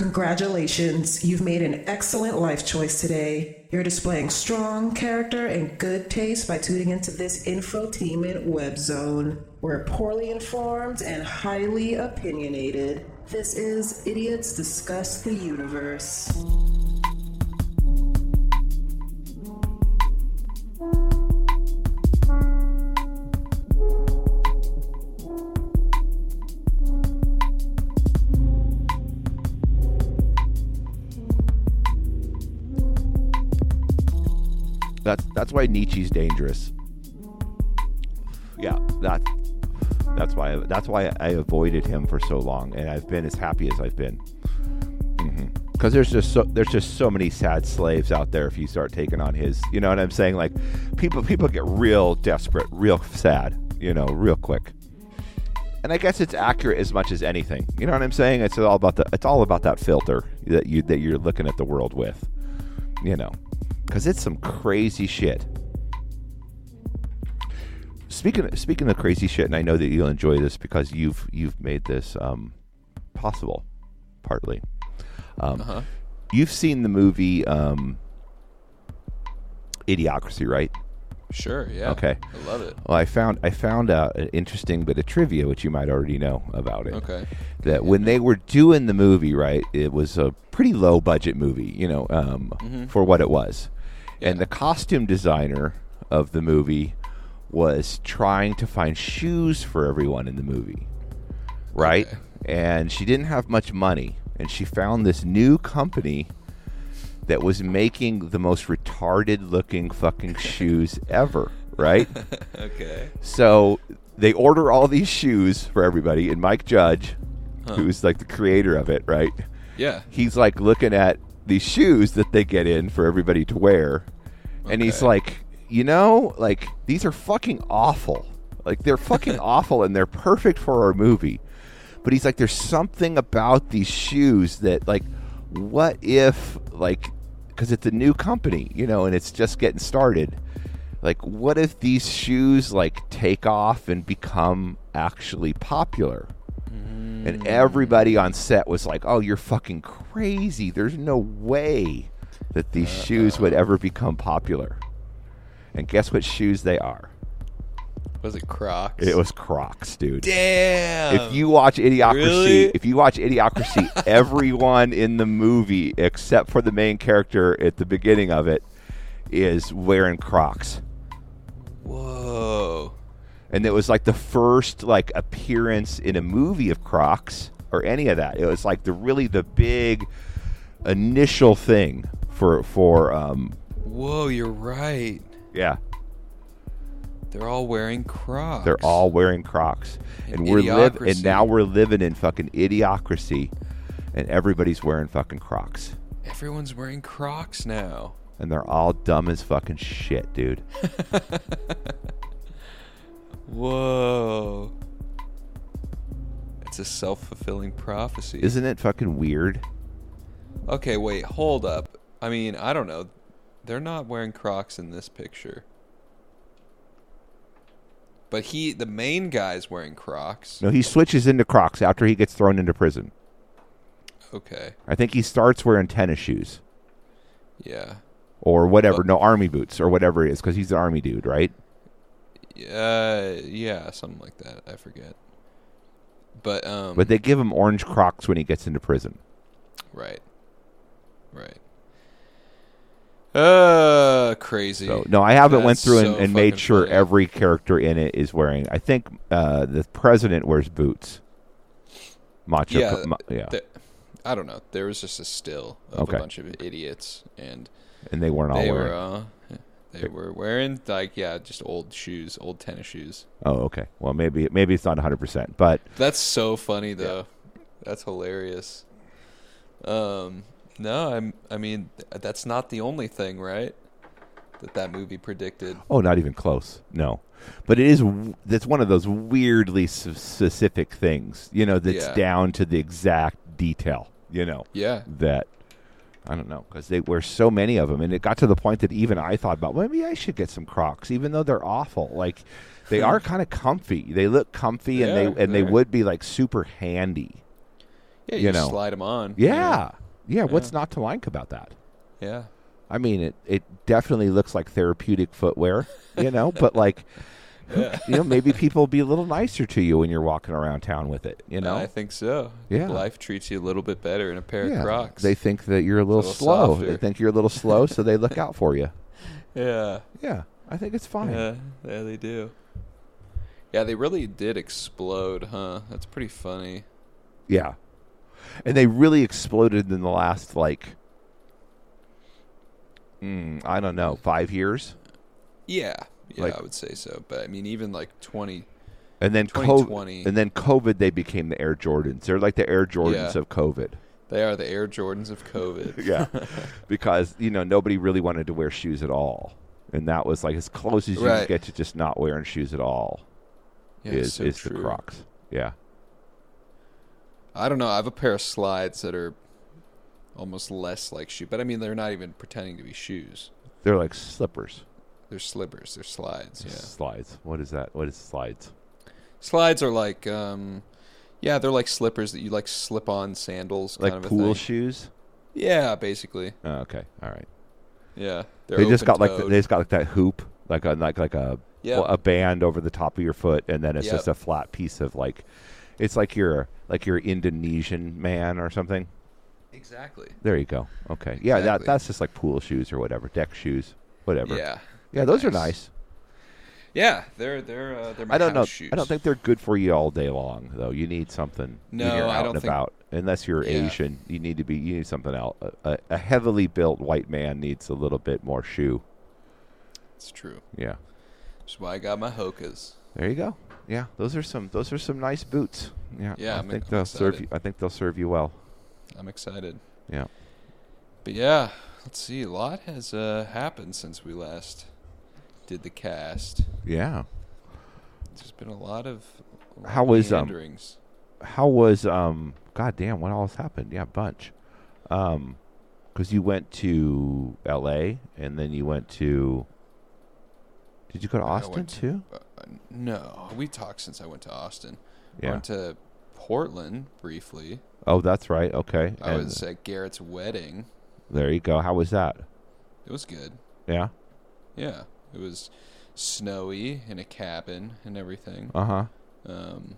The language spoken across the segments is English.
Congratulations, you've made an excellent life choice today. You're displaying strong character and good taste by tuning into this infotainment web zone. We're poorly informed and highly opinionated. This is Idiots Discuss the Universe. That's that's why Nietzsche's dangerous. Yeah, that that's why that's why I avoided him for so long, and I've been as happy as I've been. Mm-hmm. Because there's just so there's just so many sad slaves out there. If you start taking on his, you know what I'm saying? Like people people get real desperate, real sad, you know, real quick. And I guess it's accurate as much as anything. You know what I'm saying? It's all about the it's all about that filter that you that you're looking at the world with. You know, because it's some crazy shit. Speaking speaking of crazy shit, and I know that you'll enjoy this because you've you've made this um, possible, partly. Um, Uh-huh. You've seen the movie um, Idiocracy, right? Sure, yeah. Okay. I love it. Well, I found I found out an interesting bit of trivia, which you might already know about it. Okay. That when they were doing the movie, right, it was a pretty low budget movie, you know, um, Mm-hmm. for what it was, and the costume designer of the movie was trying to find shoes for everyone in the movie, right? Okay. And she didn't have much money, and she found this new company that was making the most retarded looking fucking shoes ever, right? Okay. So they order all these shoes for everybody, and Mike Judge, who's like the creator of it, right? Yeah. He's like looking at these shoes that they get in for everybody to wear, and he's like, you know, like these are fucking awful. Like they're fucking awful, and they're perfect for our movie. But he's like, there's something about these shoes that, like, what if, like, because it's a new company, you know, and it's just getting started. Like, what if these shoes like take off and become actually popular? And mm. everybody on set was like, "Oh, you're fucking crazy! There's no way that these shoes would ever become popular." And guess what shoes they are? Was it Crocs? It was Crocs, dude. Damn. If you watch Idiocracy, Really? if you watch Idiocracy, everyone in the movie except for the main character at the beginning of it is wearing Crocs. Whoa. and it was like the first like appearance in a movie of Crocs or any of that. It was like the really the big initial thing for for um Whoa, you're right. yeah, They're all wearing Crocs. they're all wearing Crocs. In And we're live and now we're living in fucking idiocracy and everybody's wearing fucking Crocs. Everyone's wearing Crocs now. And they're all dumb as fucking shit, dude. Whoa. It's a self fulfilling prophecy. Isn't it fucking weird? okay, wait, hold up. I mean, I don't know. They're not wearing Crocs in this picture. But he, the main guy's wearing Crocs. No, he switches into Crocs after he gets thrown into prison. Okay. I think he starts wearing tennis shoes. Yeah. or whatever. No, army boots or whatever it is, because he's an army dude, right? Uh, yeah, something like that. I forget. But um, But they give him orange Crocs when he gets into prison. right, right. Uh, crazy. So no, I haven't went through and, so and made sure funny. every character in it is wearing. I think uh, the president wears boots. Macho, Yeah, ma- yeah, Th- I don't know. There was just a still of Okay. a bunch of idiots, and and they weren't all they wearing. were uh, they were wearing like yeah, just old shoes, old tennis shoes. oh, okay. Well, maybe maybe it's not 100, percent but That's so funny though. That's hilarious. Um, no, I'm. I mean, that's not the only thing, right? That that movie predicted. oh, not even close. No, but it is. That's one of those weirdly specific things, you know, that's Yeah. down to the exact detail. You know, Yeah. that I don't know because they were so many of them, and it got to the point that even I thought about well, maybe I should get some Crocs, even though they're awful. Like they hmm. are kind of comfy. They look comfy, and they and they would be like super handy. Yeah, you, you know. slide them on. Yeah. yeah, Yeah, what's not to like about that? Yeah. I mean, it it definitely looks like therapeutic footwear, you know. but like, Yeah. you know, maybe people will be a little nicer to you when you're walking around town with it. You know, I think so. Yeah. Life treats you a little bit better in a pair yeah. of Crocs. They think that you're a little, little slow. softer. They think you're a little slow, so they look out for you. yeah. Yeah, I think it's fine. Yeah. Yeah, they do. Yeah, they really did explode, huh? That's pretty funny. Yeah. And they really exploded in the last like mm, I don't know, 5 years. Yeah. Yeah, Like- I would say so. But I mean, even like 20. And then COVID and then COVID they became the Air Jordans. They're like the Air Jordans Yeah. of COVID. They are the Air Jordans of COVID. Yeah. because, you know, nobody really wanted to wear shoes at all. And that was like as close as you Right. could get to just not wearing shoes at all Yeah, is so is the. Crocs. Yeah. I don't know. I have a pair of slides that are almost less like shoe, but I mean, they're not even pretending to be shoes. They're like slippers. They're slippers. They're slides. Yeah. Slides. What is that? What is slides? Slides are like, um, yeah, they're like slippers that you like slip on sandals, kind Like of a pool shoes? Yeah, basically. Oh, okay. All right. Yeah, they just got like the, they just got like that hoop, like a like like a a band over the top of your foot, and then it's Yep. just a flat piece of like, it's like you're like you're Indonesian man or something. exactly. There you go. Okay, yeah, that that's just like pool shoes or whatever, deck shoes, whatever. Yeah, yeah, those are nice. nice. yeah, they're they're uh, they're my I don't know. shoes. I don't think they're good for you all day long, though. You need something No, I don't and think- about. Unless you're Yeah. Asian, you need to be. You need something else. A, a, a heavily built white man needs a little bit more shoe. it's true. Yeah. That's why I got my Hokas. There you go. Yeah, those are some those are some nice boots. Yeah, Yeah, I I'm- think they'll serve you. I think they'll serve you well. I'm excited. Yeah. But yeah, let's see. A lot has uh, happened since we last did the cast. Yeah. There's been a lot of How was, um. How was um? God damn, what else happened? Yeah, bunch. Um, because you went to L.A. and then you went to. Did you go to Austin to- too? Uh, no, we talked since I went to Austin. I Yeah. went to Portland briefly. Oh, that's right. Okay. I And was at Garrett's wedding. there you go. How was that? It was good. Yeah. Yeah, it was snowy in a cabin and everything. Uh huh. Um,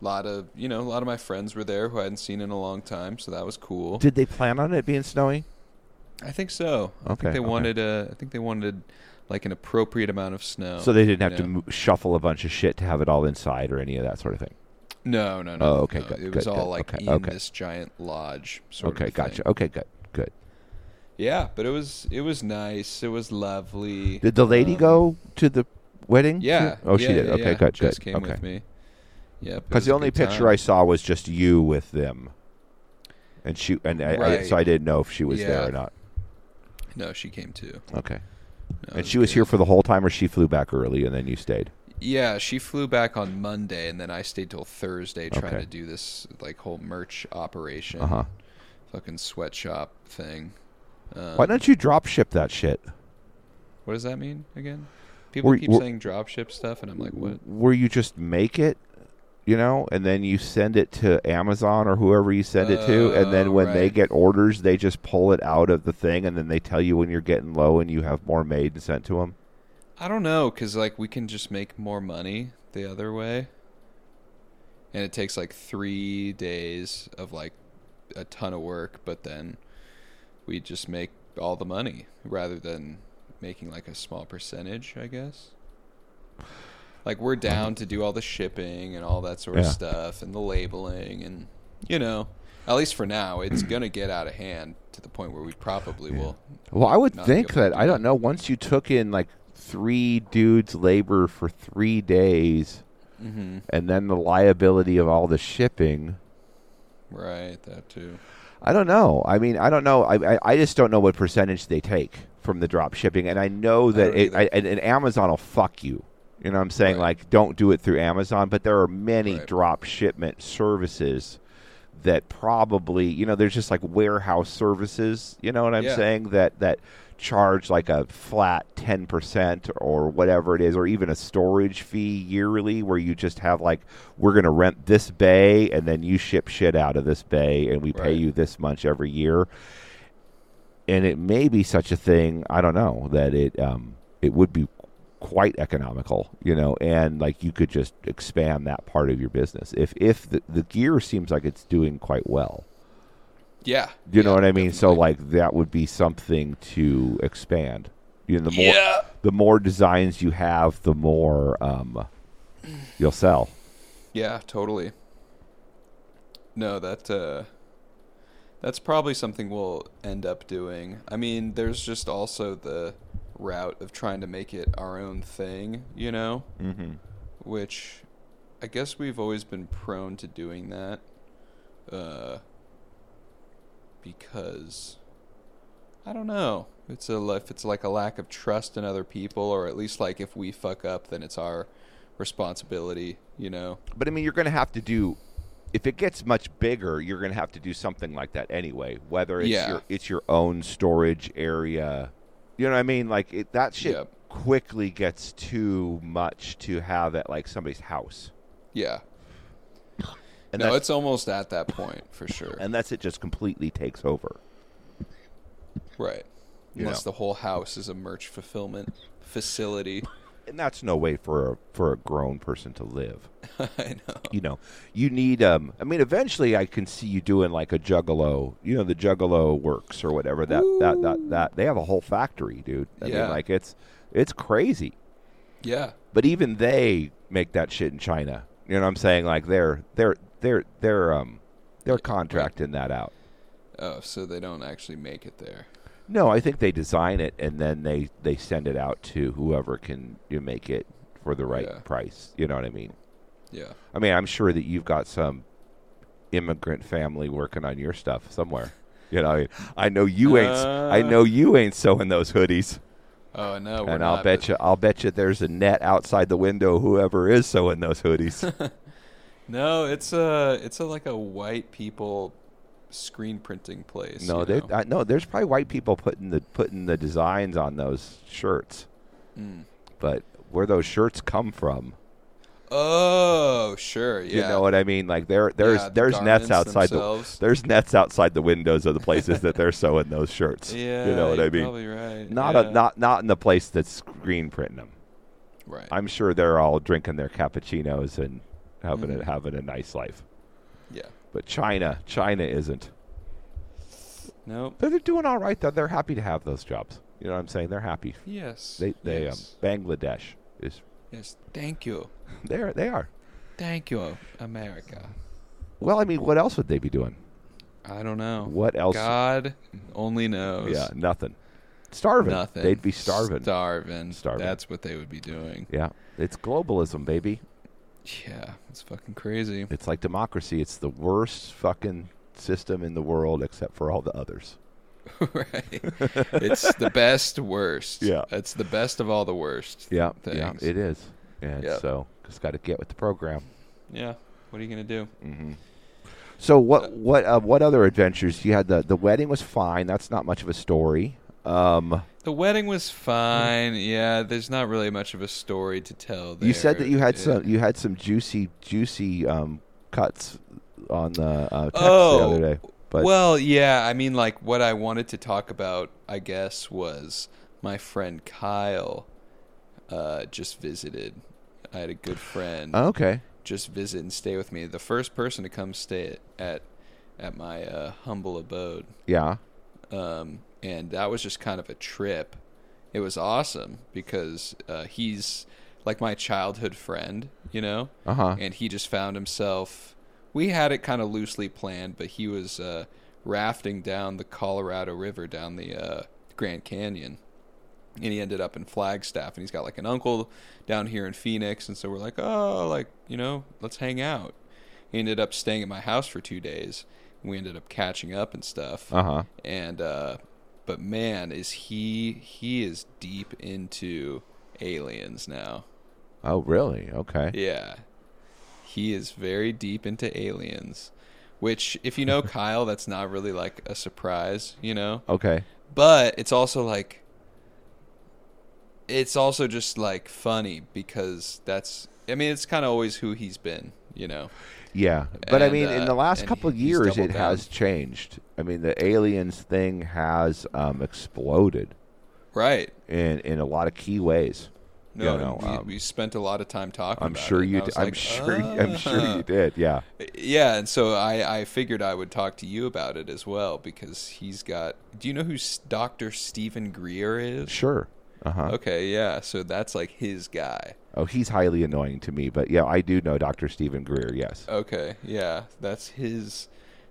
lot of you know, a lot of my friends were there who I hadn't seen in a long time, so that was cool. Did they plan on it being snowy? I think so. I Okay, think they okay. wanted uh, I think they wanted like an appropriate amount of snow. so they didn't have you to mo- shuffle a bunch of shit to have it all inside or any of that sort of thing. No, no, no. Oh, okay, no. good, It was good, all good. like Okay, in okay. this giant lodge sort okay, of gotcha. thing. Okay, good, good. Yeah, but it was it was nice. It was lovely. Did the lady Um, go to the wedding? Yeah. Oh, she did. yeah, Okay, yeah. good, Jess good. came okay. with me. Yeah. Because the only picture time. I saw was just you with them, and she and I, I, so I didn't know if she was there or not. No, she came too. Okay. No, and she was here for the whole time, or she flew back early and then you stayed. Yeah, she flew back on Monday, and then I stayed till Thursday trying Okay. to do this like whole merch operation, Uh huh. fucking sweatshop thing. Um, Why don't you drop ship that shit? What does that mean again? People Were- keep were- saying dropship stuff, and I'm like, what? Where you just make it, you know, and then you send it to Amazon or whoever you send it to, and then Oh, when they get orders, they just pull it out of the thing, and then they tell you when you're getting low, and you have more made and sent to them. I don't know, cause like we can just make more money the other way, and it takes like three days of like a ton of work, but then we just make all the money rather than making like a small percentage, I guess. Like we're down to do all the shipping and all that sort of Yeah. stuff and the labeling and you know, at least for now, it's gonna get out of hand to the point where we probably will. Well, I would Not think able to that do I don't know. Once you took in like three dudes' labor for three days, Mm-hmm. and then the liability of all the shipping. Right, that too. I don't know. I mean, I don't know. I I, I just don't know what percentage they take from the drop shipping, and I know that don't it, either. I, and, and Amazon will fuck you. You know what I'm saying? Right. Like, don't do it through Amazon. But there are many Right. drop shipment services that probably you know there's just like warehouse services. You know what I'm Yeah. saying that that charge like a flat 10% or whatever it is or even a storage fee yearly where you just have like we're going to rent this bay and then you ship shit out of this bay and we pay you this much every year and it may be such a thing i don't know that it um it would be quite economical you know and like you could just expand that part of your business if if the, the gear seems like it's doing quite well Yeah. you know what i mean so like that would be something to expand you know the more Yeah. the more designs you have the more um you'll sell Yeah, totally. No, that uh that's probably something we'll end up doing. I mean, there's just also the route of trying to make it our own thing, you know? mm-hmm. Which I guess we've always been prone to doing that. Uh because I don't know. It's a if it's like a lack of trust in other people or at least like if we fuck up then it's our responsibility, you know. But I mean, you're going to have to do. If it gets much bigger, you're going to have to do something like that anyway. Whether it's Yeah. your it's your own storage area, you know what I mean? Like it, that shit Yep. quickly gets too much to have at like somebody's house, Yeah. and no, it's almost at that point for sure. and that's it. Just completely takes over. right. You Unless know. the whole house is a merch fulfillment facility. And that's no way for a for a grown person to live. I know. You know, you need. Um, I mean, eventually, I can see you doing like a Juggalo. You know, the Juggalo Works or whatever. That that that that they have a whole factory, dude. I Yeah. mean, like it's it's crazy. Yeah. But even they make that shit in China. You know what I'm saying? Like they're they're they're they're um they're contracting that out. Oh, so they don't actually make it there. No, I think they design it and then they they send it out to whoever can you make it for the right Yeah. price. You know what I mean? Yeah. I mean, I'm sure that you've got some immigrant family working on your stuff somewhere. You know, I know you ain't. I Uh. know you ain't sewing those hoodies, Oh no. We're and I'll not, bet you. I'll bet you there's a net outside the window. Whoever is sewing those hoodies. No, it's a it's a like a white people screen printing place. no, they. I, no, there's probably white people putting the putting the designs on those shirts. Mm. But where those shirts come from, Oh, sure. Yeah. you know what I mean? Like there, there's Yeah, the there's nets outside themselves. the there's nets outside the windows of the places that they're sewing those shirts. Yeah. you know what I mean? Probably right. Not yeah. a, not not in the place that's screen printing them. right. I'm sure they're all drinking their cappuccinos and having a, Mhm. having a nice life. yeah. But China, China isn't. Nope. But they're doing all right though. They're happy to have those jobs. You know what I'm saying? They're happy. Yes. They they yes. um, Bangladesh is yes. Thank you. there. They are. Thank you, America. Well, I mean, what else would they be doing? I don't know. What else? God only knows. Yeah, nothing. Starving. Nothing. They'd be starving. Starving. Starving. That's what they would be doing. yeah, it's globalism, baby. Yeah, it's fucking crazy. It's like democracy. It's the worst fucking system in the world, except for all the others. right. It's the best worst. Yeah. It's the best of all the worst. Yeah, Things. yeah, it is. And Yeah. so just got to get with the program. Yeah. What are you gonna do? hmm So what what uh, what other adventures you had? The the wedding was fine. That's not much of a story. Um, The wedding was fine. Yeah, there's not really much of a story to tell. you said that you had It- some you had some juicy juicy um, cuts on the uh, text Oh, the other day. But well, yeah. I mean, like what I wanted to talk about, I guess, was my friend Kyle. Uh, just visited. I had a good friend okay, just visit and stay with me. The first person to come stay at at, at my uh, humble abode. yeah, um, and that was just kind of a trip. It was awesome because uh, he's like my childhood friend, you know, uh huh, and he just found himself. We had it kind of loosely planned, but he was uh, rafting down the Colorado River down the uh, Grand Canyon, and he ended up in Flagstaff, and he's got like an uncle down here in Phoenix, and so we're like, oh, like you know, let's hang out. He ended up staying at my house for two days. We ended up catching up and stuff uh huh. and uh but man is he he is deep into aliens now Oh, really? Okay. yeah he is very deep into aliens Which, if you know Kyle, that's not really like a surprise, you know. Okay. But it's also like, it's also just like funny because that's. I mean, it's kind of always who he's been, you know. Yeah, but I And, mean, in uh, the last couple of years, it down. has changed. I mean, the aliens thing has um, exploded Right. in in a lot of key ways. No, You know, we, um, we spent a lot of time talking. I'm about sure it, you. I d- was I'm like, sure. I'm sure you did. Yeah. Yeah, and so I, I figured I would talk to you about it as well because he's got. Do you know who Doctor Steven Greer is? Sure. Uh huh. Okay, yeah. So that's like his guy. Oh, he's highly annoying to me, but yeah, I do know Dr. Steven Greer. Yes. Okay, yeah. That's his.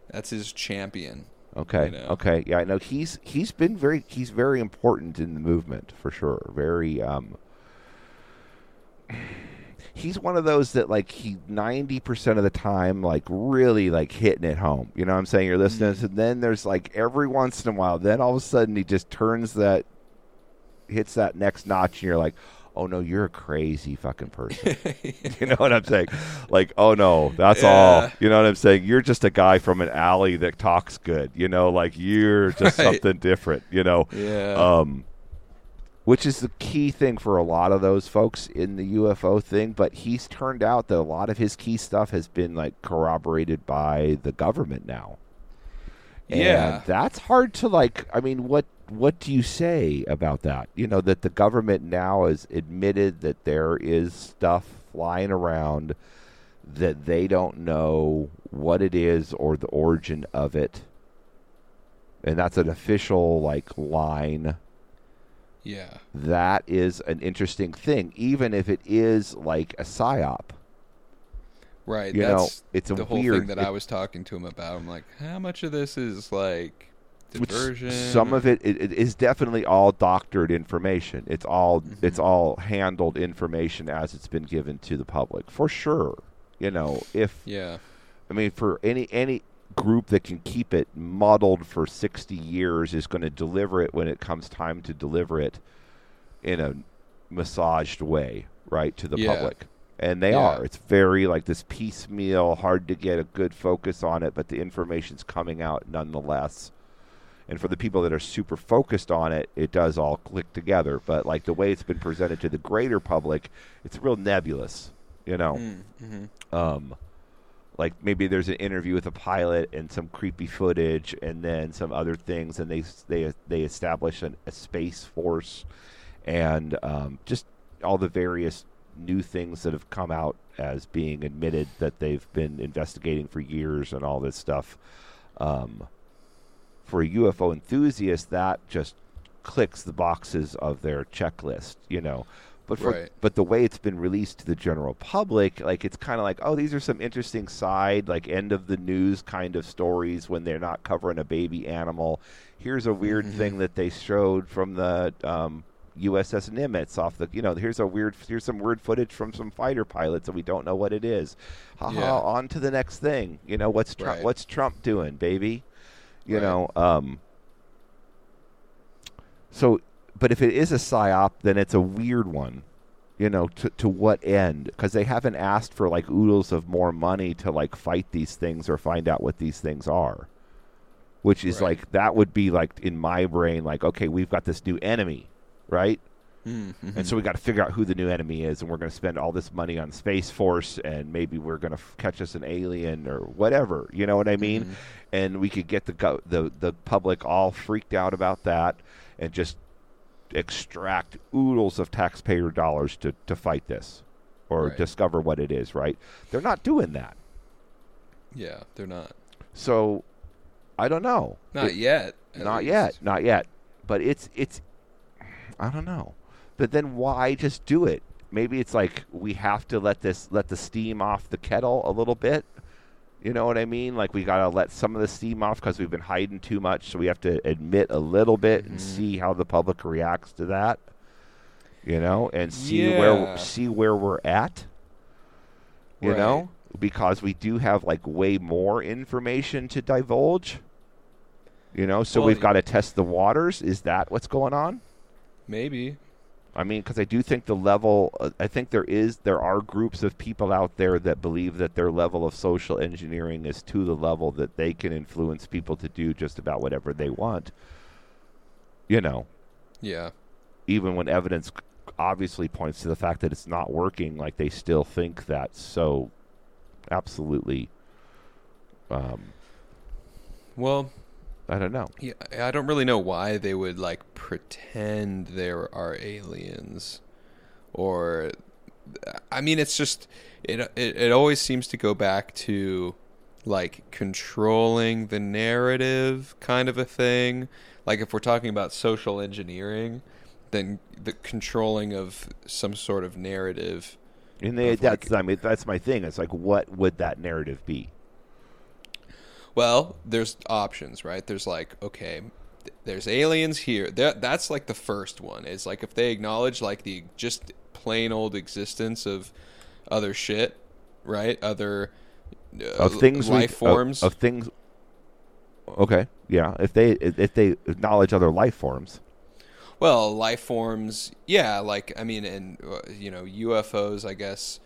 That's his champion. Okay. you know. Okay. Yeah, I know he's he's been very he's very important in the movement for sure. Very um he's one of those that like he 90% of the time like really like hitting it home. You know what I'm saying? You're listening Mm-hmm. and then there's like every once in a while then all of a sudden he just turns that hits that next notch and you're like Oh no, you're a crazy fucking person. you know what I'm saying? Like, oh no, that's all. You know what I'm saying? You're just a guy from an alley that talks good. You know, like you're just Right. something different. You know, Yeah. um, which is the key thing for a lot of those folks in the UFO thing. But he's turned out that a lot of his key stuff has been like corroborated by the government now. Yeah. and that's hard to like. I mean, what what do you say about that? You know, that the government now has admitted that there is stuff flying around that they don't know what it is or the origin of it. And that's an official like line. yeah. That is an interesting thing, even if it is like a psyop. Right. You know, it's a the whole weird- thing that it- I was talking to him about. I'm like, how much of this is like Which diversion? Some of it, it, it is definitely all doctored information. It's all mm-hmm. it's all handled information as it's been given to the public for sure. You know, if Yeah. I mean for any any group that can keep it muddled for 60 years is going to deliver it when it comes time to deliver it in a massaged way, right, to the Yeah. public. And they Yeah. are. It's very like this piecemeal, hard to get a good focus on it, but the information's coming out nonetheless. And for the people that are super focused on it, it does all click together. But like the way it's been presented to the greater public, it's real nebulous, you know Mm-hmm. um, like maybe there's an interview with a pilot and some creepy footage and then some other things and they they they establish an, a space force and um, just all the various new things that have come out as being admitted that they've been investigating for years and all this stuff um, for a UFO enthusiast that just clicks the boxes of their checklist you know but for, Right. but the way it's been released to the general public, like it's kind of like, oh, these are some interesting side, like end of the news kind of stories when they're not covering a baby animal. Here's a weird thing that they showed from the um, USS Nimitz off the, you know, here's a weird, here's some weird footage from some fighter pilots and we don't know what it is. Ha Yeah. ha, on to the next thing. You know, what's Trump, Right. what's Trump doing, baby? You Right. know, um, so, but if it is a psyop, then it's a weird one. You know, to to what end? Because they haven't asked for like oodles of more money to like fight these things or find out what these things are. Which is Right. like that would be like in my brain, like okay, we've got this new enemy, right? Mm-hmm. And so we got to figure out who the new enemy is, and we're going to spend all this money on Space Force, and maybe we're going to f- catch us an alien or whatever. You know what I mean? Mm-hmm. And we could get the go- the the public all freaked out about that, and just extract oodles of taxpayer dollars to to fight this, or Right. discover what it is. Right? They're not doing that. Yeah, they're not. So I don't know. Not It- yet. not least. yet, not yet. But it's it's I don't know. But then why just do it? Maybe it's like we have to let this let the steam off the kettle a little bit. You know what I mean? Like we got to let some of the steam off because we've been hiding too much, so we have to admit a little bit and Mm-hmm. see how the public reacts to that. You know, and see where see where we're at. You Right. know, because we do have like way more information to divulge. You know, so Well, we've got to test the waters. Is that what's going on? Maybe. I mean, because I do think the level. Uh, I think there is there are groups of people out there that believe that their level of social engineering is to the level that they can influence people to do just about whatever they want. You know, Yeah. even when evidence obviously points to the fact that it's not working, like they still think that. So, absolutely. Um, Well, I don't know. yeah, I don't really know why they would like pretend there are aliens, or I mean, it's just it it, it always seems to go back to like controlling the narrative kind of a thing. Like if we're talking about social engineering, then the controlling of some sort of narrative. And they, Of, like- that's I mean that's my thing. It's like, what would that narrative be? Well, there's options, right? There's like, okay, th- there's aliens here. That that's like the first one. It's like if they acknowledge like the just plain old existence of other shit, right? Other uh, Of things, we- life of- forms. of, things. Okay, yeah. If they if they acknowledge other life forms, Well, life forms, yeah. Like I mean, and uh, you know, UFOs. I guess.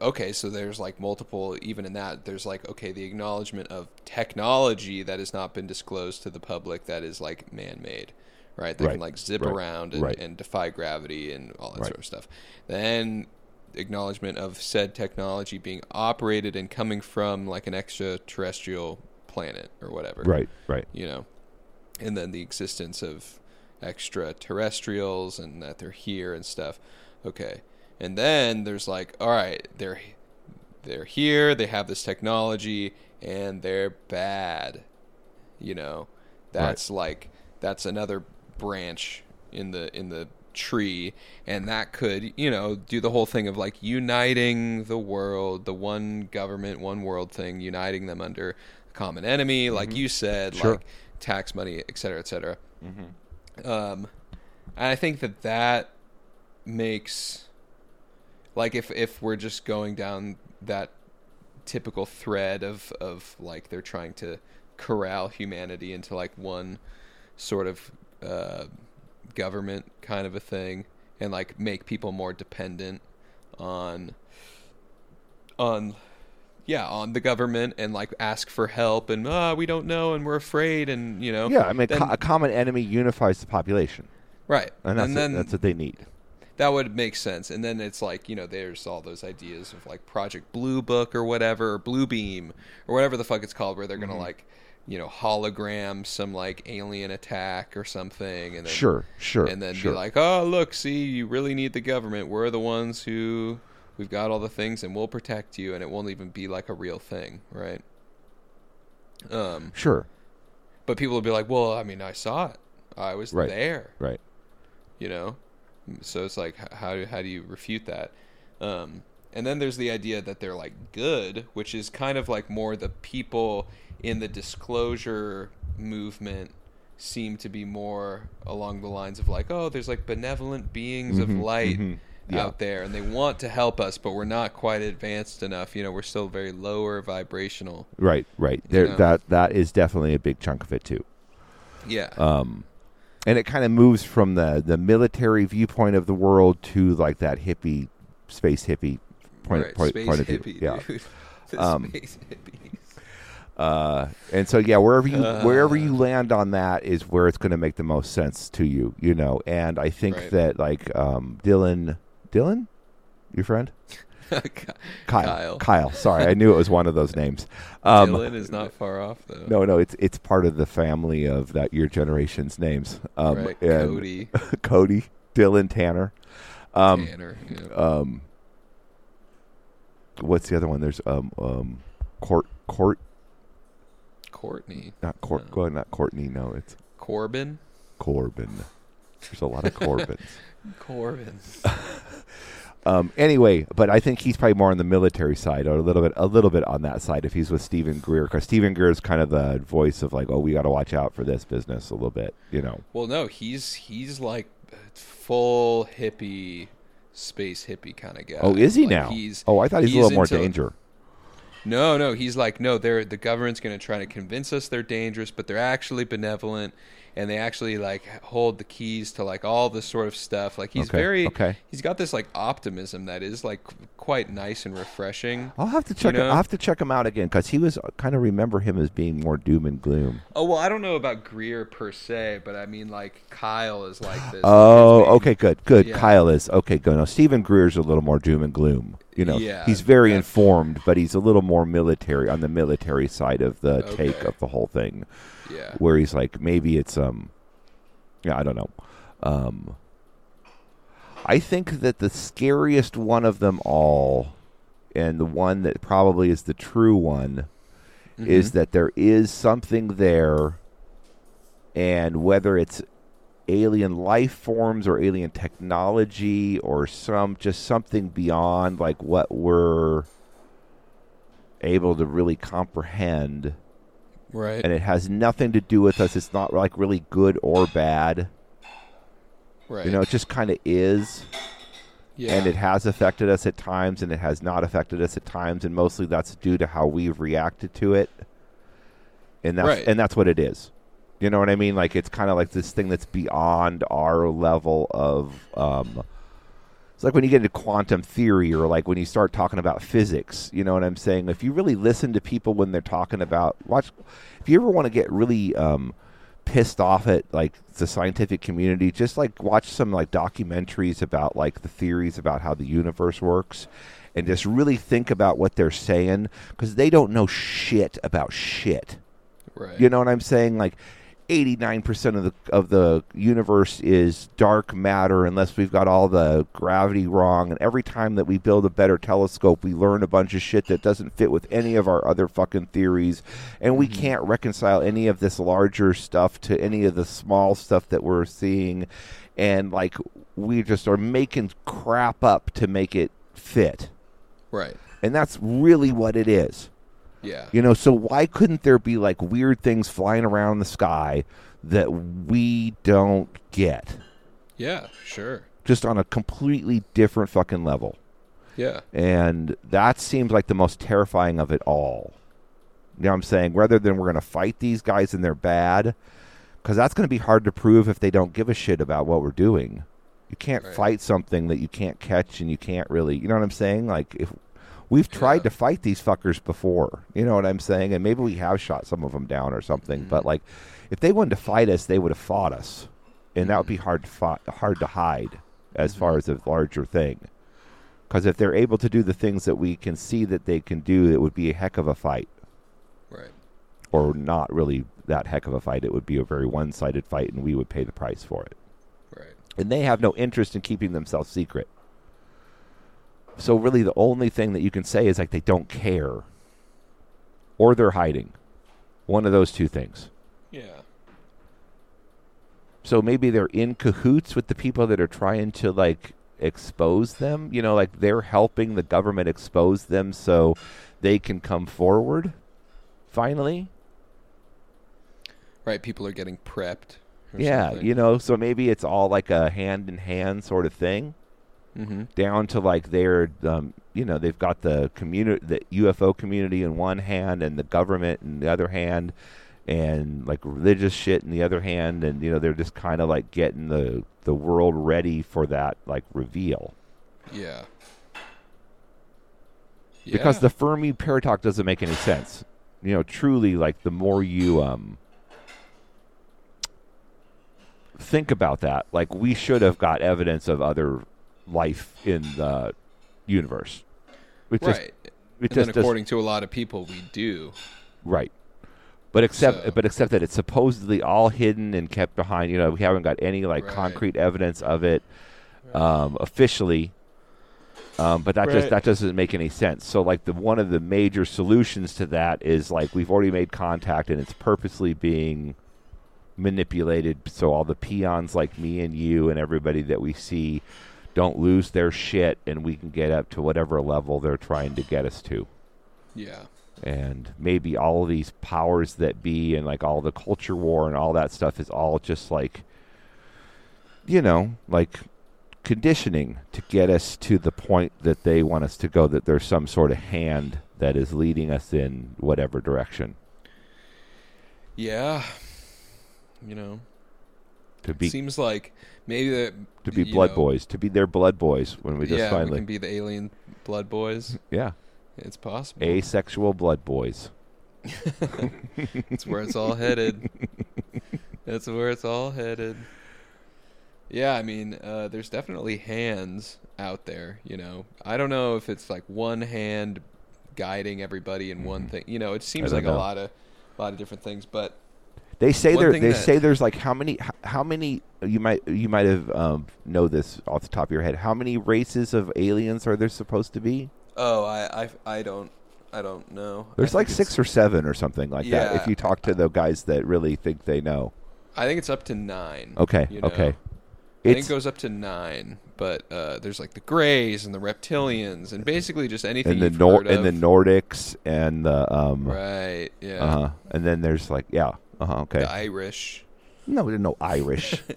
Okay, so there's like multiple. Even in that, there's like okay, the acknowledgement of technology that has not been disclosed to the public that is like man-made, right? That Right, can like zip right, around and, right. and defy gravity and all that sort of stuff. Then acknowledgement of said technology being operated and coming from like an extraterrestrial planet or whatever right, right, you know, and then the existence of extraterrestrials and that they're here and stuff. Okay, and then there's like, all right, they're they're here, they have this technology, and they're bad. You know, that's like that's another branch in the in the tree. And that could you know do the whole thing of like uniting the world the one government one world thing uniting them under a common enemy like you said Sure. like tax money et cetera et cetera. Um and i think that that makes like if if we're just going down that typical thread of of like they're trying to corral humanity into like one sort of uh, government kind of a thing and like make people more dependent on on yeah on the government and like ask for help and ah we don't know and we're afraid and you know yeah. I mean, then- a common enemy unifies the population, right and that's and what- then that's what they need. That would make sense. And then it's like, you know, there's all those ideas of like Project Blue Book or whatever, or Blue Beam or whatever the fuck it's called, where they're Mm-hmm. gonna like, you know, hologram some like alien attack or something, and then Sure, sure, and then sure. be like, oh look, see, you really need the government. We're the ones who we've got all the things, and we'll protect you, and it won't even be like a real thing, right? Um, sure, but people will be like, well, I mean, I saw it, I was Right. there right. you know so it's like how how do you refute that um and then there's the idea that they're like good which is kind of like more the people in the disclosure movement seem to be more along the lines of like oh there's like benevolent beings of light mhm. Yeah. out there and they want to help us but we're not quite advanced enough you know we're still very lower vibrational Right, right. There, know? that that is definitely a big chunk of it too. yeah Um, and it kind of moves from the the military viewpoint of the world to like that hippie, space hippie point right point, space point of view. Yeah. dude the Um, space hippies Uh, and so yeah, wherever you Uh. wherever you land on that is where it's going to make the most sense to you, you know. And I think Right. that like um, Dylan, Dylan, your friend Kyle, Kyle. Sorry, I knew it was one of those names. Um, Dylan is not far off though. No, no, it's it's part of the family of that your generation's names. Um, right, Cody, Cody, Dylan, Tanner. Um, Tanner, yeah. um, what's the other one? There's um, um, Court, Court, Courtney, not Court, No. well, not Courtney. No, it's Corbin, Corbin. There's a lot of Corbins. Corbin. Um, anyway, but I think he's probably more on the military side, or a little bit, a little bit on that side. If he's with Steven Greer, because Steven Greer is kind of the voice of like, oh, we got to watch out for this business a little bit, you know. Well, no, he's he's like full hippie, space hippie kind of guy. Oh, is he Like, now? He's oh, I thought he's, a little more danger. No, no, he's like, no, they're the government's going to try to convince us they're dangerous, but they're actually benevolent, and they actually like hold the keys to like all this sort of stuff. Like he's Okay, very, okay. he's got this like optimism that is like quite nice and refreshing. I'll have to check. know? I'll have to check him out again because he was kind of remember him as being more doom and gloom. Oh well, I don't know about Greer per se, but I mean like Kyle is like this. Oh, okay, good, good. Yeah. Kyle is okay. Good. Now Steven Greer's a little more doom and gloom. You know, Yeah, he's very that- informed, but he's a little more military on the military side of the take of the whole thing. Yeah. where he's like maybe it's um yeah i don't know um i think that the scariest one of them all and the one that probably is the true one is Mm-hmm. that there is something there and whether it's alien life forms or alien technology or some just something beyond like what we're able to really comprehend Right. and it has nothing to do with us. It's not like really good or bad. right. You know, it just kind of is. yeah. And it has affected us at times, and it has not affected us at times, and mostly that's due to how we've reacted to it. And that's Right. and that's what it is. You know what I mean? Like it's kind of like this thing that's beyond our level of. Um, it's like when you get into quantum theory, or like when you start talking about physics. You know what I'm saying? If you really listen to people when they're talking about watch, if you ever want to get really um, pissed off at like the scientific community, just like watch some like documentaries about like the theories about how the universe works, and just really think about what they're saying because they don't know shit about shit. right. You know what I'm saying? Like. 89% of the of the universe is dark matter unless we've got all the gravity wrong. And every time that we build a better telescope we learn a bunch of shit that doesn't fit with any of our other fucking theories. And we mm-hmm. can't reconcile any of this larger stuff to any of the small stuff that we're seeing. And like we just are making crap up to make it fit. Right. and that's really what it is Yeah. you know, so why couldn't there be like weird things flying around the sky that we don't get? Yeah. Sure. Just on a completely different fucking level. Yeah. And that seems like the most terrifying of it all. You know what I'm saying? Rather than we're going to fight these guys and they're bad, because that's going to be hard to prove if they don't give a shit about what we're doing. You can't Right. fight something that you can't catch and you can't really, you know what I'm saying? Like, if we've tried Yeah. to fight these fuckers before, you know what I'm saying? And maybe we have shot some of them down or something, Mm-hmm. but like, if they wanted to fight us, they would have fought us. And that would Mm-hmm. be hard to fight, hard to hide as far as a larger thing. Because if they're able to do the things that we can see that they can do, it would be a heck of a fight. Right. Or not really that heck of a fight. It would be a very one sided fight, and we would pay the price for it. Right. And they have no interest in keeping themselves secret. So, really, the only thing that you can say is like they don't care. Or they're hiding. One of those two things. Yeah. So maybe they're in cahoots with the people that are trying to like expose them. You know, like they're helping the government expose them so they can come forward. Finally, Right. People are getting prepped. Yeah, something. you know. So maybe it's all like a hand in hand sort of thing. Mm-hmm. Down to like they're, um, you know, they've got the community, the UFO community in one hand, and the government in the other hand, and like religious shit in the other hand, and you know they're just kind of like getting the the world ready for that like reveal. Yeah. because the Fermi paradox doesn't make any sense. You know, truly, like the more you um think about that, like we should have got evidence of other life in the universe. It just- right. it and just then does- according to a lot of people, we do. right. But except, So- but except that it's supposedly all hidden and kept behind. You know, we haven't got any like Right. concrete evidence of it um, officially. Um, but that just that doesn't make any sense. So like the one of the major solutions to that is like we've already made contact and it's purposely being manipulated so all the peons like me and you and everybody that we see don't lose their shit and we can get up to whatever level they're trying to get us to. Yeah. And maybe all of these powers that be and like all the culture war and all that stuff is all just like you know, like conditioning to get us to the point that they want us to go that there's some sort of hand that is leading us in whatever direction Yeah. You know, to be seems like maybe that to be blood know, boys, to be their blood boys when we just yeah, we finally can be the alien blood boys. yeah It's possible. asexual blood boys. That's where it's all headed. That's where it's all headed. Yeah, I mean, uh, there's definitely hands out there. You know, I don't know if it's like one hand guiding everybody in one thing. You know, it seems like a lot of, a lot of different things. But They say One there. They that- say there's like how many? How many? You might you might have um, know this off the top of your head. How many races of aliens are there supposed to be? oh, I, I, I don't, I don't know. There's I like six or seven or something like that. If you talk to the guys that really think they know. I think it's up to nine. Okay. you know? Okay. I think it goes up to nine, but uh, there's like the Greys and the Reptilians and basically just anything and the Nor and the. Nordics and the um. right, yeah, Uh huh. And then there's like yeah. Uh huh. Okay. the Irish. No, no Irish.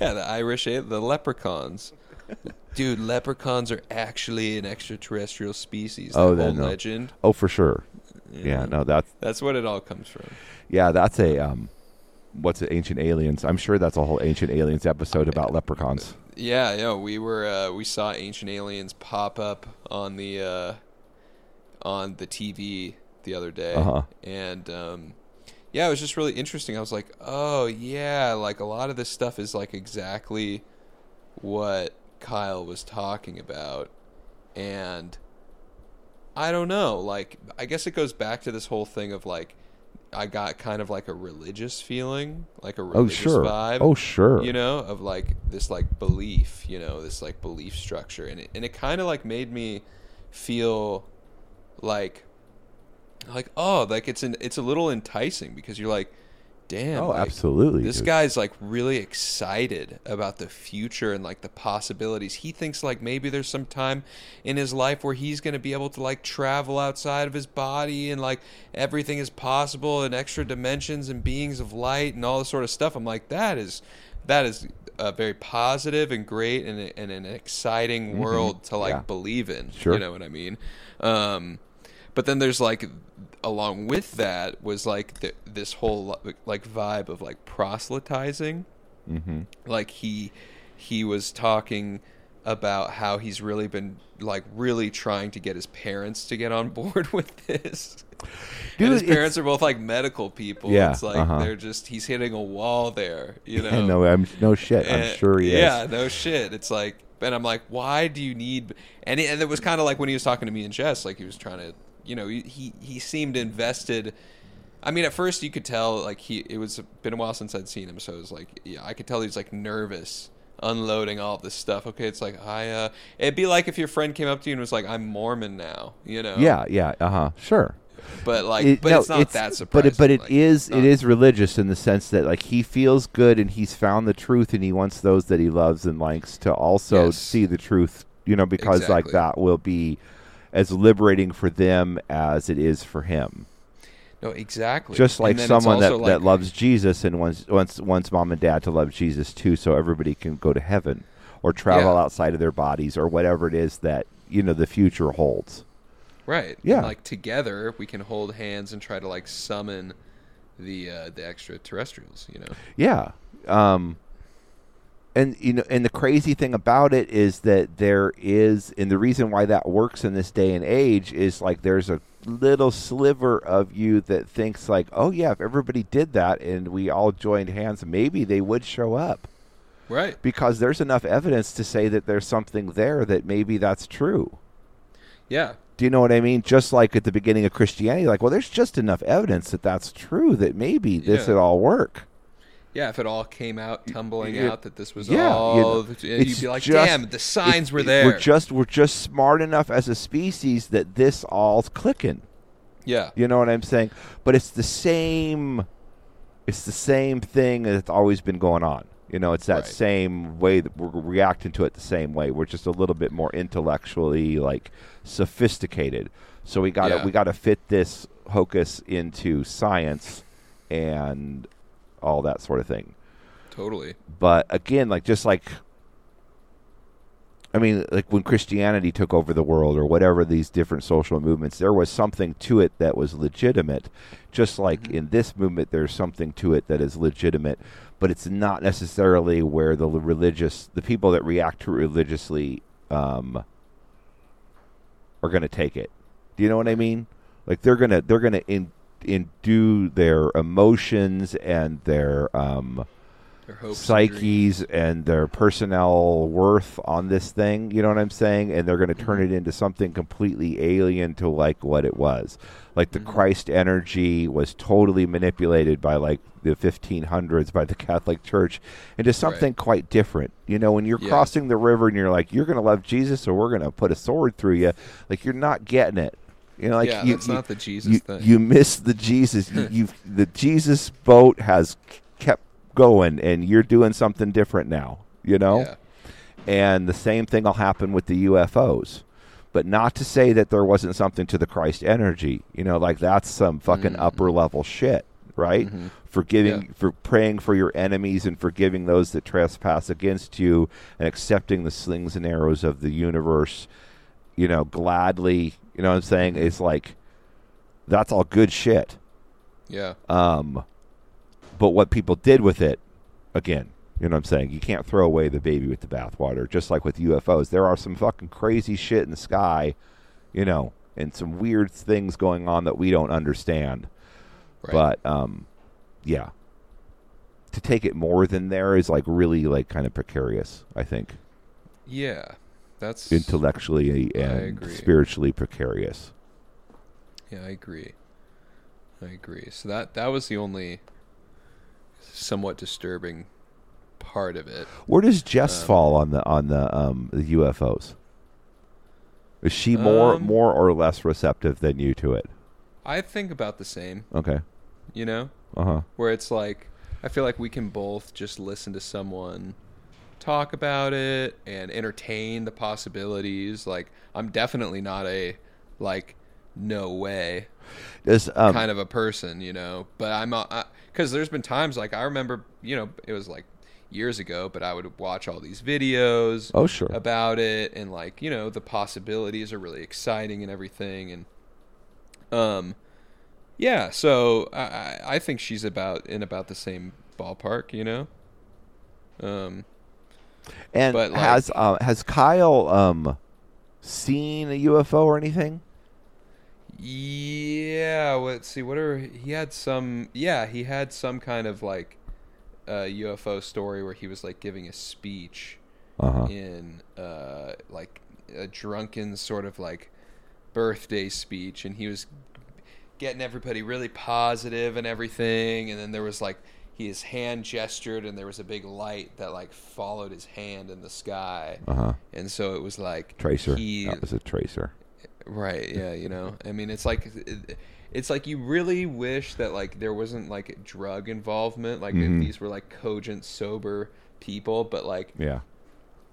Yeah, the Irish, eh, the leprechauns. Dude, leprechauns are actually an extraterrestrial species. Oh, then no. legend. oh, for sure. Yeah. No, that's That's what it all comes from. yeah. That's a um. What's it? Ancient aliens. I'm sure that's a whole ancient aliens episode about leprechauns. Yeah, yeah, we were uh, we saw ancient aliens pop up on the uh, on the TV the other day, Uh-huh. and um, yeah, it was just really interesting. I was like, oh yeah, like a lot of this stuff is like exactly what Kyle was talking about, and I don't know, like I guess it goes back to this whole thing of like. I got kind of like a religious feeling, like a Oh sure. vibe Oh sure. you know of like this like belief you know this like belief structure and it, and it kind of like made me feel like like oh like it's an it's a little enticing because you're like damn Oh, like, absolutely. this dude. guy's like really excited about the future and like the possibilities he thinks like maybe there's some time in his life where he's going to be able to like travel outside of his body and like everything is possible and extra dimensions and beings of light and all this sort of stuff i'm like that is that is a very positive and great and, and an exciting world to like Mm-hmm. Yeah. believe in Sure. you know what i mean um but then there's like along with that was like th- this whole like vibe of like proselytizing Mhm. like he he was talking about how he's really been like really trying to get his parents to get on board with this Dude, and his parents are both like medical people Yeah, it's like uh-huh. they're just he's hitting a wall there you know I know. I'm no shit. I'm sure he yeah, is. Yeah, no shit. It's like, and I'm like, why do you need? And it, and it was kind of like when he was talking to me and Jess, like he was trying to, you know, he he, seemed invested. I mean, at first you could tell like he it was been a while since I'd seen him, so it was like yeah, I could tell he's like nervous unloading all this stuff. Okay, it's like I uh, it'd be like if your friend came up to you and was like, I'm Mormon now, you know? Yeah. Yeah. Uh huh. Sure. but like, It- but no, it's not that But surprising. it, but it like, is it is religious in the sense that like he feels good and he's found the truth and he wants those that he loves and likes to also Yes. see the truth. You know, because like that will be as liberating for them as it is for him. no exactly. Just like someone that, also that like- loves Jesus and wants wants wants mom and dad to love Jesus too, so everybody can go to heaven or travel Yeah. outside of their bodies or whatever it is that you know the future holds. Right. Yeah. And, like together we can hold hands and try to like summon the uh, the extraterrestrials, you know. Yeah. Um and you know and the crazy thing about it is that there is and the reason why that works in this day and age is like there's a little sliver of you that thinks like, "Oh yeah, if everybody did that and we all joined hands, maybe they would show up." Right. Because there's enough evidence to say that there's something there that maybe that's true. Yeah. Do you know what I mean? Just like at the beginning of Christianity, like, well, there's just enough evidence that that's true that maybe this Yeah. would all work. Yeah, if it all came out tumbling Yeah. out that this was Yeah, all you know, you'd be like, just- "Damn, the signs were there." We're just we're just smart enough as a species that this all's clicking. yeah. You know what I'm saying? But it's the same. It's the same thing that's always been going on. You know, it's that Right. same way that we're reacting to it the same way. We're just a little bit more intellectually like sophisticated. So we got to Yeah. we got to fit this hocus into science and all that sort of thing Totally. but again like just like I mean, like when Christianity took over the world or whatever these different social movements, there was something to it that was legitimate. Just like Mhm. in this movement, there's something to it that is legitimate, but it's not necessarily where the religious, the people that react to it religiously, um, are going to take it. Do you know what I mean? Like they're gonna they're gonna in, indue their emotions and their um, Their hopes and psyches and their personnel worth on this thing. You know what I'm saying? And they're going to turn it into something completely alien to like what it was. Like the Mhm. Christ energy was totally manipulated by like the 1500s by the Catholic Church into something quite different. You know, when you're Yeah. crossing the river and you're like, you're going to love Jesus or we're going to put a sword through you, like you're not getting it. You know, like yeah, you, that's you- not the Jesus you, thing. you miss the Jesus. You, the Jesus boat has kept going, and you're doing something different now. You know, Yeah. and the same thing will happen with the UFOs. But not to say that there wasn't something to the Christ energy. You know, like that's some fucking Mhm. upper level shit, right? Mhm. Forgiving, Yeah. for praying for your enemies and forgiving those that trespass against you, and accepting the slings and arrows of the universe. You know, gladly. You know what I'm saying? It's like that's all good shit. Yeah. Um, but what people did with it, again, you know what I'm saying? You can't throw away the baby with the bathwater. Just like with UFOs, there are some fucking crazy shit in the sky, you know, and some weird things going on that we don't understand. Right. But um, yeah, to take it more than there is like really like kind of precarious. I think yeah. That's intellectually and spiritually precarious. Yeah, I agree. I agree. So that that was the only somewhat disturbing part of it. Where does Jess Um, fall on the on the um the UFOs? Is she more Um, more or less receptive than you to it? I think about the same, Okay. you know, Uh huh. where it's like I feel like we can both just listen to someone talk about it and entertain the possibilities. Like I'm definitely not a like no way Does um kind of a person, you know. But I'm because there's been times like I remember, you know, it was like years ago, but I would watch all these videos oh sure about it, and like you know the possibilities are really exciting and everything, and um, yeah. So I I think she's about in about the same ballpark, you know. Um, and but, like- has uh, has Kyle um seen a UFO or anything? Yeah, let's see. What are he had some? Yeah, he had some kind of like uh, UFO story where he was like giving a speech Uh huh. in uh, like a drunken sort of like birthday speech, and he was getting everybody really positive and everything. And then there was like his hand gestured, and there was a big light that like followed his hand in the sky, Uh huh. and so it was like Tracer. He, That was a tracer. Right. Yeah. You know. I mean, it's like it's like you really wish that like there wasn't like drug involvement, like Mhm. if these were like cogent, sober people, but like Yeah.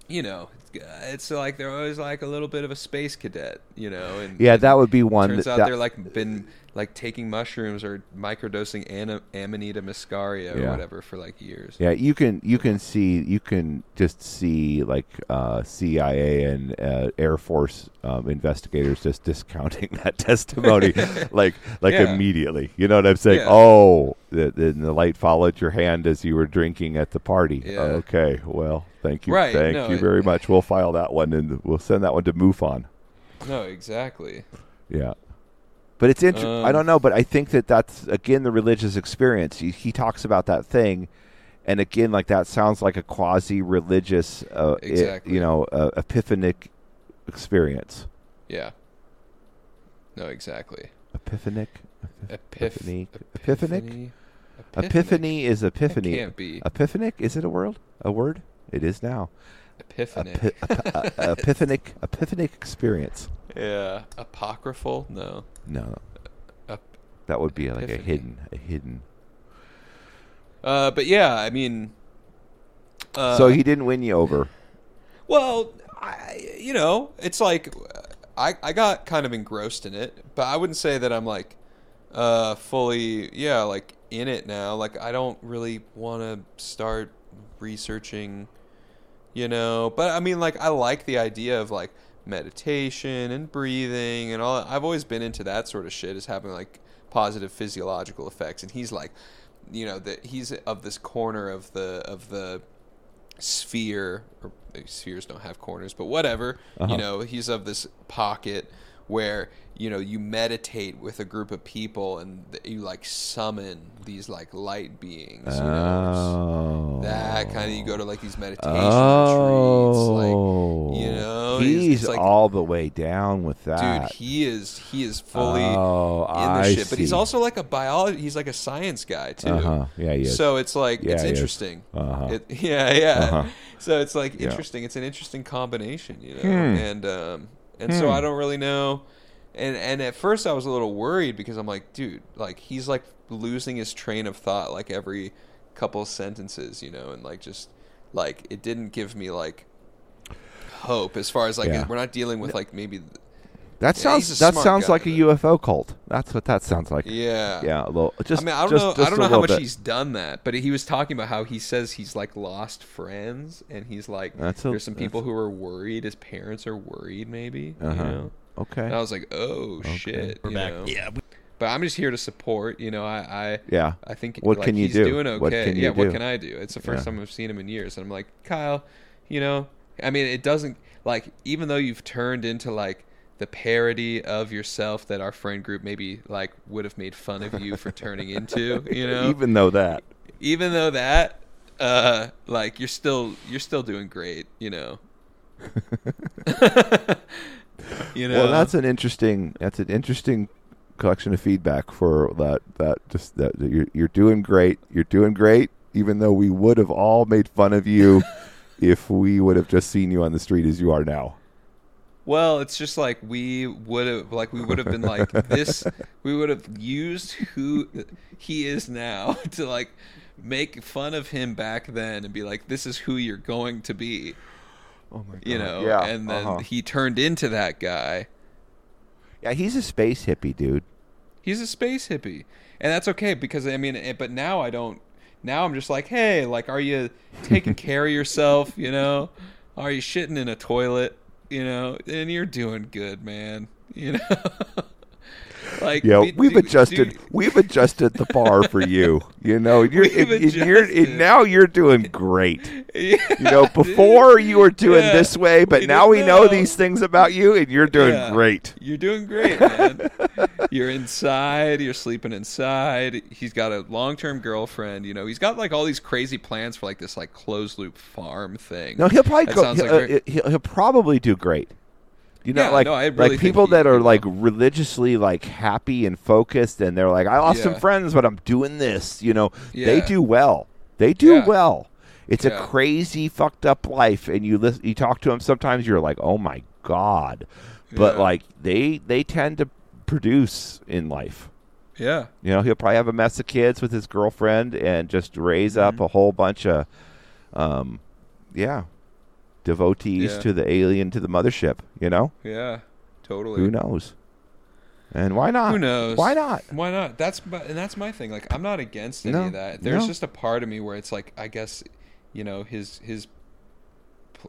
You know, it's, like they're always like a little bit of a space cadet, you know. And Yeah, that would be one. turns that, out that- they're like been like taking mushrooms or microdosing ana- Amanita muscaria or Yeah. whatever for like years. Yeah, you can you can see you can just see like uh, CIA and uh, Air Force um, investigators just discounting that testimony like like Yeah. immediately. You know what I'm saying? Yeah. Oh, the, the, the light followed your hand as you were drinking at the party. Okay, well, thank you, Right, thank no, you it- very much. We'll file that one and we'll send that one to MUFON. No, exactly. Yeah. But it's interesting. I Um, don't know, but I think that that's again the religious experience. He, he talks about that thing, and again, like that sounds like a quasi-religious, uh, i- Exactly. you know, uh, epiphanic experience. Yeah. No, exactly. Epiphanic, Epiph- Epiphany. Epiphanic? Epiphany. epiphany is epiphany. Can't be Epiphanic is it a word? A word? It is now. epiphanic. Epi- epi- uh, epiphanic, epiphanic experience. yeah, apocryphal. No. No, Ep- that would be like a hidden, a hidden. Uh, but yeah, I mean. Uh, so he didn't win you over. Well, I, you know, it's like I I got kind of engrossed in it, but I wouldn't say that I'm like uh fully yeah like in it now. Like I don't really want to start researching you know. But I mean, like, I like the idea of like meditation and breathing and all. I've always been into that sort of shit, is having like positive physiological effects. And he's like, you know, that he's of this corner of the of the sphere. Or spheres don't have corners, but whatever. Uh-huh. You know, he's of this pocket where you know you meditate with a group of people and you like summon these like light beings you know Oh. that kind of you go to like these meditation Oh. retreats like you know he's like all the way down with that dude he is he is fully oh, in the I shit but he's also like a biology he's like a science guy too Uh-huh. Yeah, he is. so it's like Yeah, it's interesting Uh-huh. it, yeah yeah Uh-huh. so it's like Yeah. interesting it's an interesting combination you know Hmm. and um and so Hmm. i don't really know and and at first i was a little worried because i'm like dude like he's like losing his train of thought like every couple sentences you know and like just like it didn't give me like hope as far as like Yeah. we're not dealing with like maybe that Yeah, sounds that sounds guy, like a but- UFO cult. That's what that sounds like. yeah Yeah, a little. Just I mean, I don't just- know. just I don't know how much bit. he's done that, but he was talking about how he says he's like lost friends, and he's like, a- there's some people who are worried. His parents are worried, maybe. Uh-huh. know? Okay. And I was like, oh shit, We're you back. know? Yeah. But I'm just here to support. You know, I, I, Yeah. I think What like, can you he's do? Doing okay. What can you yeah. do? What can I do? It's the first Yeah. time I've seen him in years, and I'm like, Kyle, you know, I mean, it doesn't like even though you've turned into like the parody of yourself that our friend group maybe like would have made fun of you for turning into. You know, Even though that. even though that uh like you're still you're still doing great you know you know Well, that's an interesting. That's an interesting collection of feedback for that. That just that, you're you're doing great. You're doing great. Even though we would have all made fun of you if we would have just seen you on the street as you are now. Well it's just like we would have like we would have been like this we would have used who he is now to like make fun of him back then and be like this is who you're going to be Oh my god. you know Yeah. and then uh-huh. he turned into that guy yeah, he's a space hippie, dude. He's a space hippie, and that's okay because I mean, eh, but now I don't. Now I'm just like, hey, like, are you taking care of yourself? You know, are you shitting in a toilet? You know, and you're doing good, man. You know, like, Yeah, we- we've do- adjusted. do- We've adjusted the bar for you. You know, you're, and- and you're and now you're doing great. yeah, You know, before you were doing Yeah. this way, but We now we know know. these things about you, and you're doing Yeah. great. You're doing great, man. you're inside. You're sleeping inside. He's got a long-term girlfriend. You know, he's got like all these crazy plans for like this like closed-loop farm thing. No, he'll probably That go. He'll, like uh, he'll, he'll probably do great. You know, Yeah, like no, really like people he- that are like religiously like happy and focused, and they're like, I lost some friends, but I'm doing this. You know, they do well. They do Yeah. well. It's a crazy, fucked up life, and you listen, you talk to them. Sometimes you're like, oh my god, but Yeah. like they they tend to produce in life. Yeah. You know, he'll probably have a mess of kids with his girlfriend and just raise up Mm-hmm. a whole bunch of, um, yeah, devotees Yeah. to the alien to the mothership. You know, Yeah. Totally. who knows? And why not? Who knows? Why not? Why not? That's my, and that's my thing. Like I'm not against any No, of that. There's no. just a part of me where it's like I guess, you know, his his.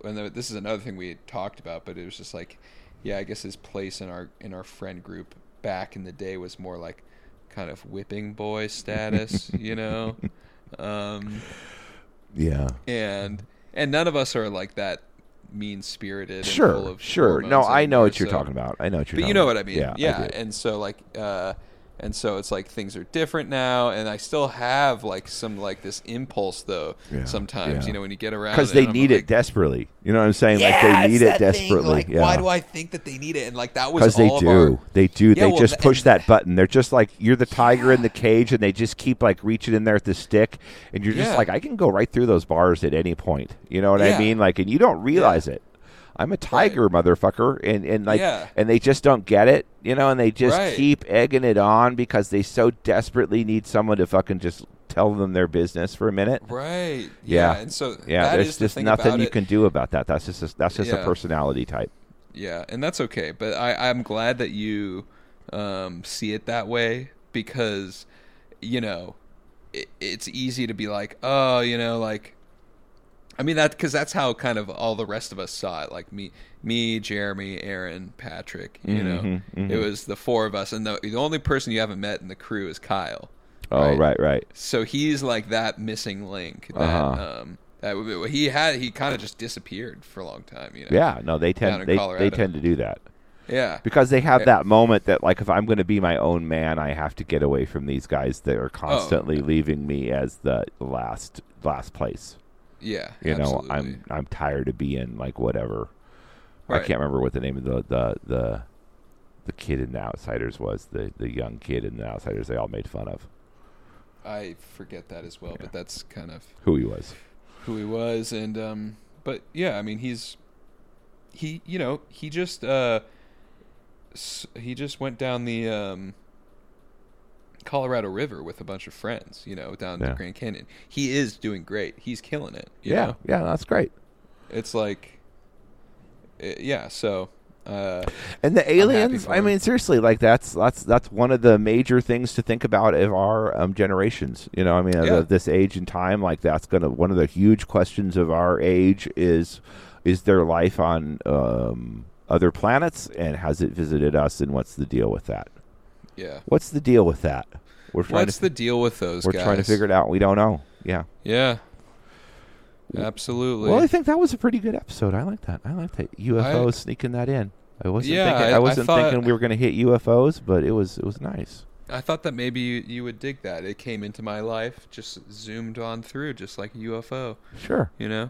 And this is another thing we had talked about, but it was just like, yeah, I guess his place in our in our friend group back in the day was more like, kind of whipping boy status, you know, um, Yeah. and and none of us are like that mean spirited. Sure. and full of Sure. No, I know anymore, what you're so- talking about. I know what you're. but you know about. what I mean. Yeah. Yeah. And so like uh and so it's like things are different now and I still have like some like this impulse though Yeah, sometimes, yeah. you know, when you get around Because they I'm need like, it desperately. You know what I'm saying? Yeah, like they need it desperately. like, yeah. Why do I think that they need it? And like that was Because they all of do, they do. Yeah, they well, just th- push that button. They're just like you're the tiger in the cage, and they just keep like reaching in there with the stick, and you're just Yeah. like, I can go right through those bars at any point. You know what I mean? Like, and you don't realize it. I'm a tiger, motherfucker, and and like, Yeah. and they just don't get it, you know, and they just Right. keep egging it on because they so desperately need someone to fucking just tell them their business for a minute. Right. Yeah. Yeah. And so Yeah, that there's is the just thing nothing you it. can do about that. That's just a, that's just a personality type. Yeah, and that's okay. But I, I'm glad that you um, see it that way because, you know, it, it's easy to be like, oh, you know, like, I mean that because that's how kind of all the rest of us saw it. Like me, me, Jeremy, Aaron, Patrick. You know, Mhm, it was the four of us, and the, the only person you haven't met in the crew is Kyle. Oh, right, right. So he's like that missing link. That Uh-huh. um, that he had. He kind of just disappeared for a long time. You know. Yeah, no, they tend they, they tend to do that Yeah. because they have Yeah. that moment that like if I'm going to be my own man, I have to get away from these guys that are constantly Oh, yeah. leaving me as the last last place. Yeah. You know. I'm I'm tired of being like whatever. I can't remember what the name of the the the, the kid in the Outsiders was. The the young kid in the Outsiders. They all made fun of I forget that as well, Yeah. but that's kind of who he was. who he was and um but yeah i mean he's he you know he just uh he just went down the um colorado river with a bunch of friends you know down Yeah. the grand canyon he is doing great he's killing it you Yeah, know? yeah, that's great. it's like uh, yeah so uh And the aliens, I mean, seriously, like that's that's that's one of the major things to think about of our um, generations. You know, I mean, Yeah. this age and time, like that's gonna one of the huge questions of our age is is there life on um, other planets, and has it visited us, and what's the deal with that? Yeah What's the deal with that? We're trying what's to the deal with those we're guys trying to figure it out. We don't know. Yeah. yeah absolutely Well, I think that was a pretty good episode. I like that. I like that UFOs sneaking that in. I wasn't Yeah, thinking. I- I, I wasn't thought- thinking we were going to hit UFOs, but it was it was nice. I thought that maybe you, you would dig that. It came into my life, just zoomed on through, just like a UFO, Sure. you know?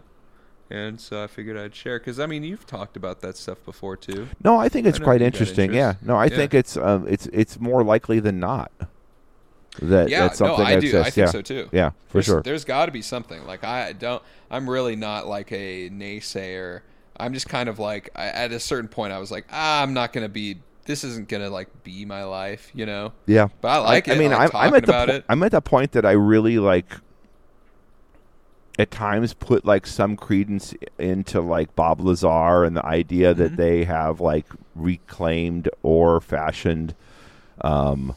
And so I figured I'd share. Because, I mean, you've talked about that stuff before, too. No, I think it's know quite interesting. Yeah. No, I Yeah. think it's um it's it's more likely than not that yeah, that's something no, I that do. exists. I think yeah. so, too. Yeah, for there's, sure. There's got to be something. Like, I don't, I'm really not like a naysayer. I'm just kind of like, I, at a certain point, I was like, ah, I'm not going to be, this isn't going to, like, be my life, you know? Yeah. But I like I it. mean, I like I'm, I'm at the po- it. I'm at the point that I really like at times put like some credence into like Bob Lazar and the idea Mm-hmm. that they have like reclaimed or fashioned um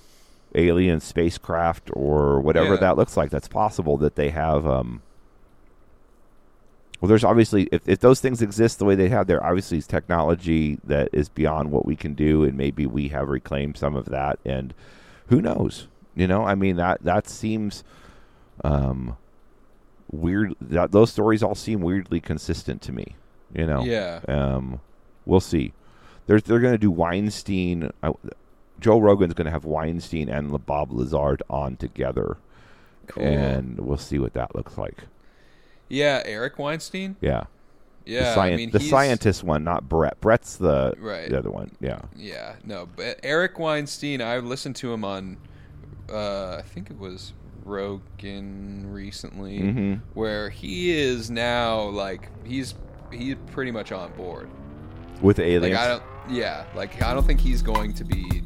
alien spacecraft or whatever Yeah. that looks like. That's possible that they have um well, there's obviously if, if those things exist the way they have, there obviously is technology that is beyond what we can do, and maybe we have reclaimed some of that. And who knows? You know, I mean that that seems um, weird. That those stories all seem weirdly consistent to me. You know, Yeah. Um, we'll see. They're they're going to do Weinstein. Uh, Joe Rogan's going to have Weinstein and Bob Lazar on together, Cool. and we'll see what that looks like. yeah, Eric Weinstein? Yeah. Yeah, the, I mean, the scientist one, not Brett. Brett's the Right. the other one. Yeah, Yeah, no, but Eric Weinstein, I listened to him on, uh, I think it was Rogan recently, Mhm. where he is now like he's he's pretty much on board. with Like. I don't, yeah, like I don't think he's going to be.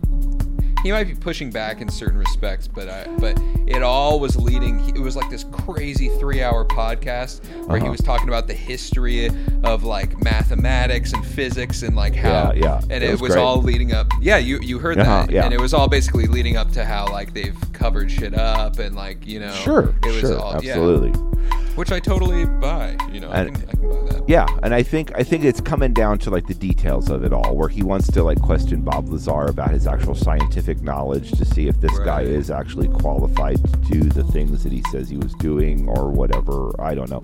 He might be pushing back in certain respects, but I, but it all was leading. It was like this crazy three-hour podcast where he Uh-huh. was talking about the history of like mathematics and physics and like how, Yeah, yeah. and It it, was was, all leading up. Yeah, you you heard Uh-huh, that, yeah. and it was all basically leading up to how like they've covered shit up and like you know, sure, it was sure, all, yeah, absolutely. Which I totally buy. You know, I And- can, I can buy that. Yeah, and I think I think it's coming down to like the details of it all, where he wants to like question Bob Lazar about his actual scientific knowledge to see if this guy is actually qualified to do the things that he says he was doing or whatever. I don't know.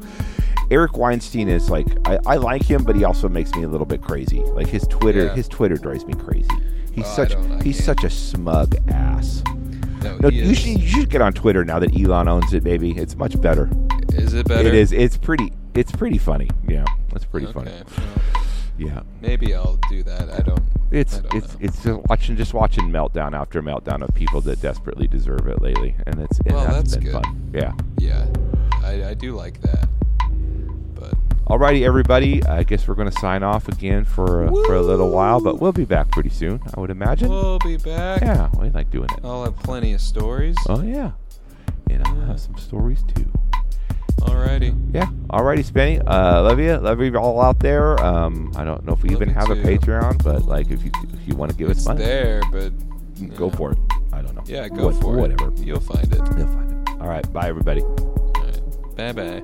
Eric Weinstein is like I, I like him, but he also makes me a little bit crazy. Like his Twitter, Yeah. his Twitter drives me crazy. He's Oh, such he's can't. such a smug ass. No, No, you should you should get on Twitter now that Elon owns it, baby. It's much better. Is it better? It is. It's pretty. It's pretty funny. Yeah, it's pretty okay. funny. well, Yeah. maybe I'll do that. I don't. It's I don't it's know. it's just watching just watching meltdown after meltdown of people that desperately deserve it lately, and it's and Well, that's that's been good. fun. Yeah. Yeah, I, I do like that. But Alrighty, everybody. I guess we're gonna sign off again for uh, for a little while, but we'll be back pretty soon. I would imagine. we'll be back. yeah, we like doing it. I'll have plenty of stories. Oh yeah, and I'll have some stories too. Alrighty. Yeah. Alrighty, Spenny. Uh, love you. Love you all out there. Um, I don't know if we Love even have a. Patreon, but like if you if you want to give us money, there, but go for it. I don't know. yeah, go What- for whatever. it. You'll find it. You'll find it. All right. Bye, everybody. Right. Bye bye.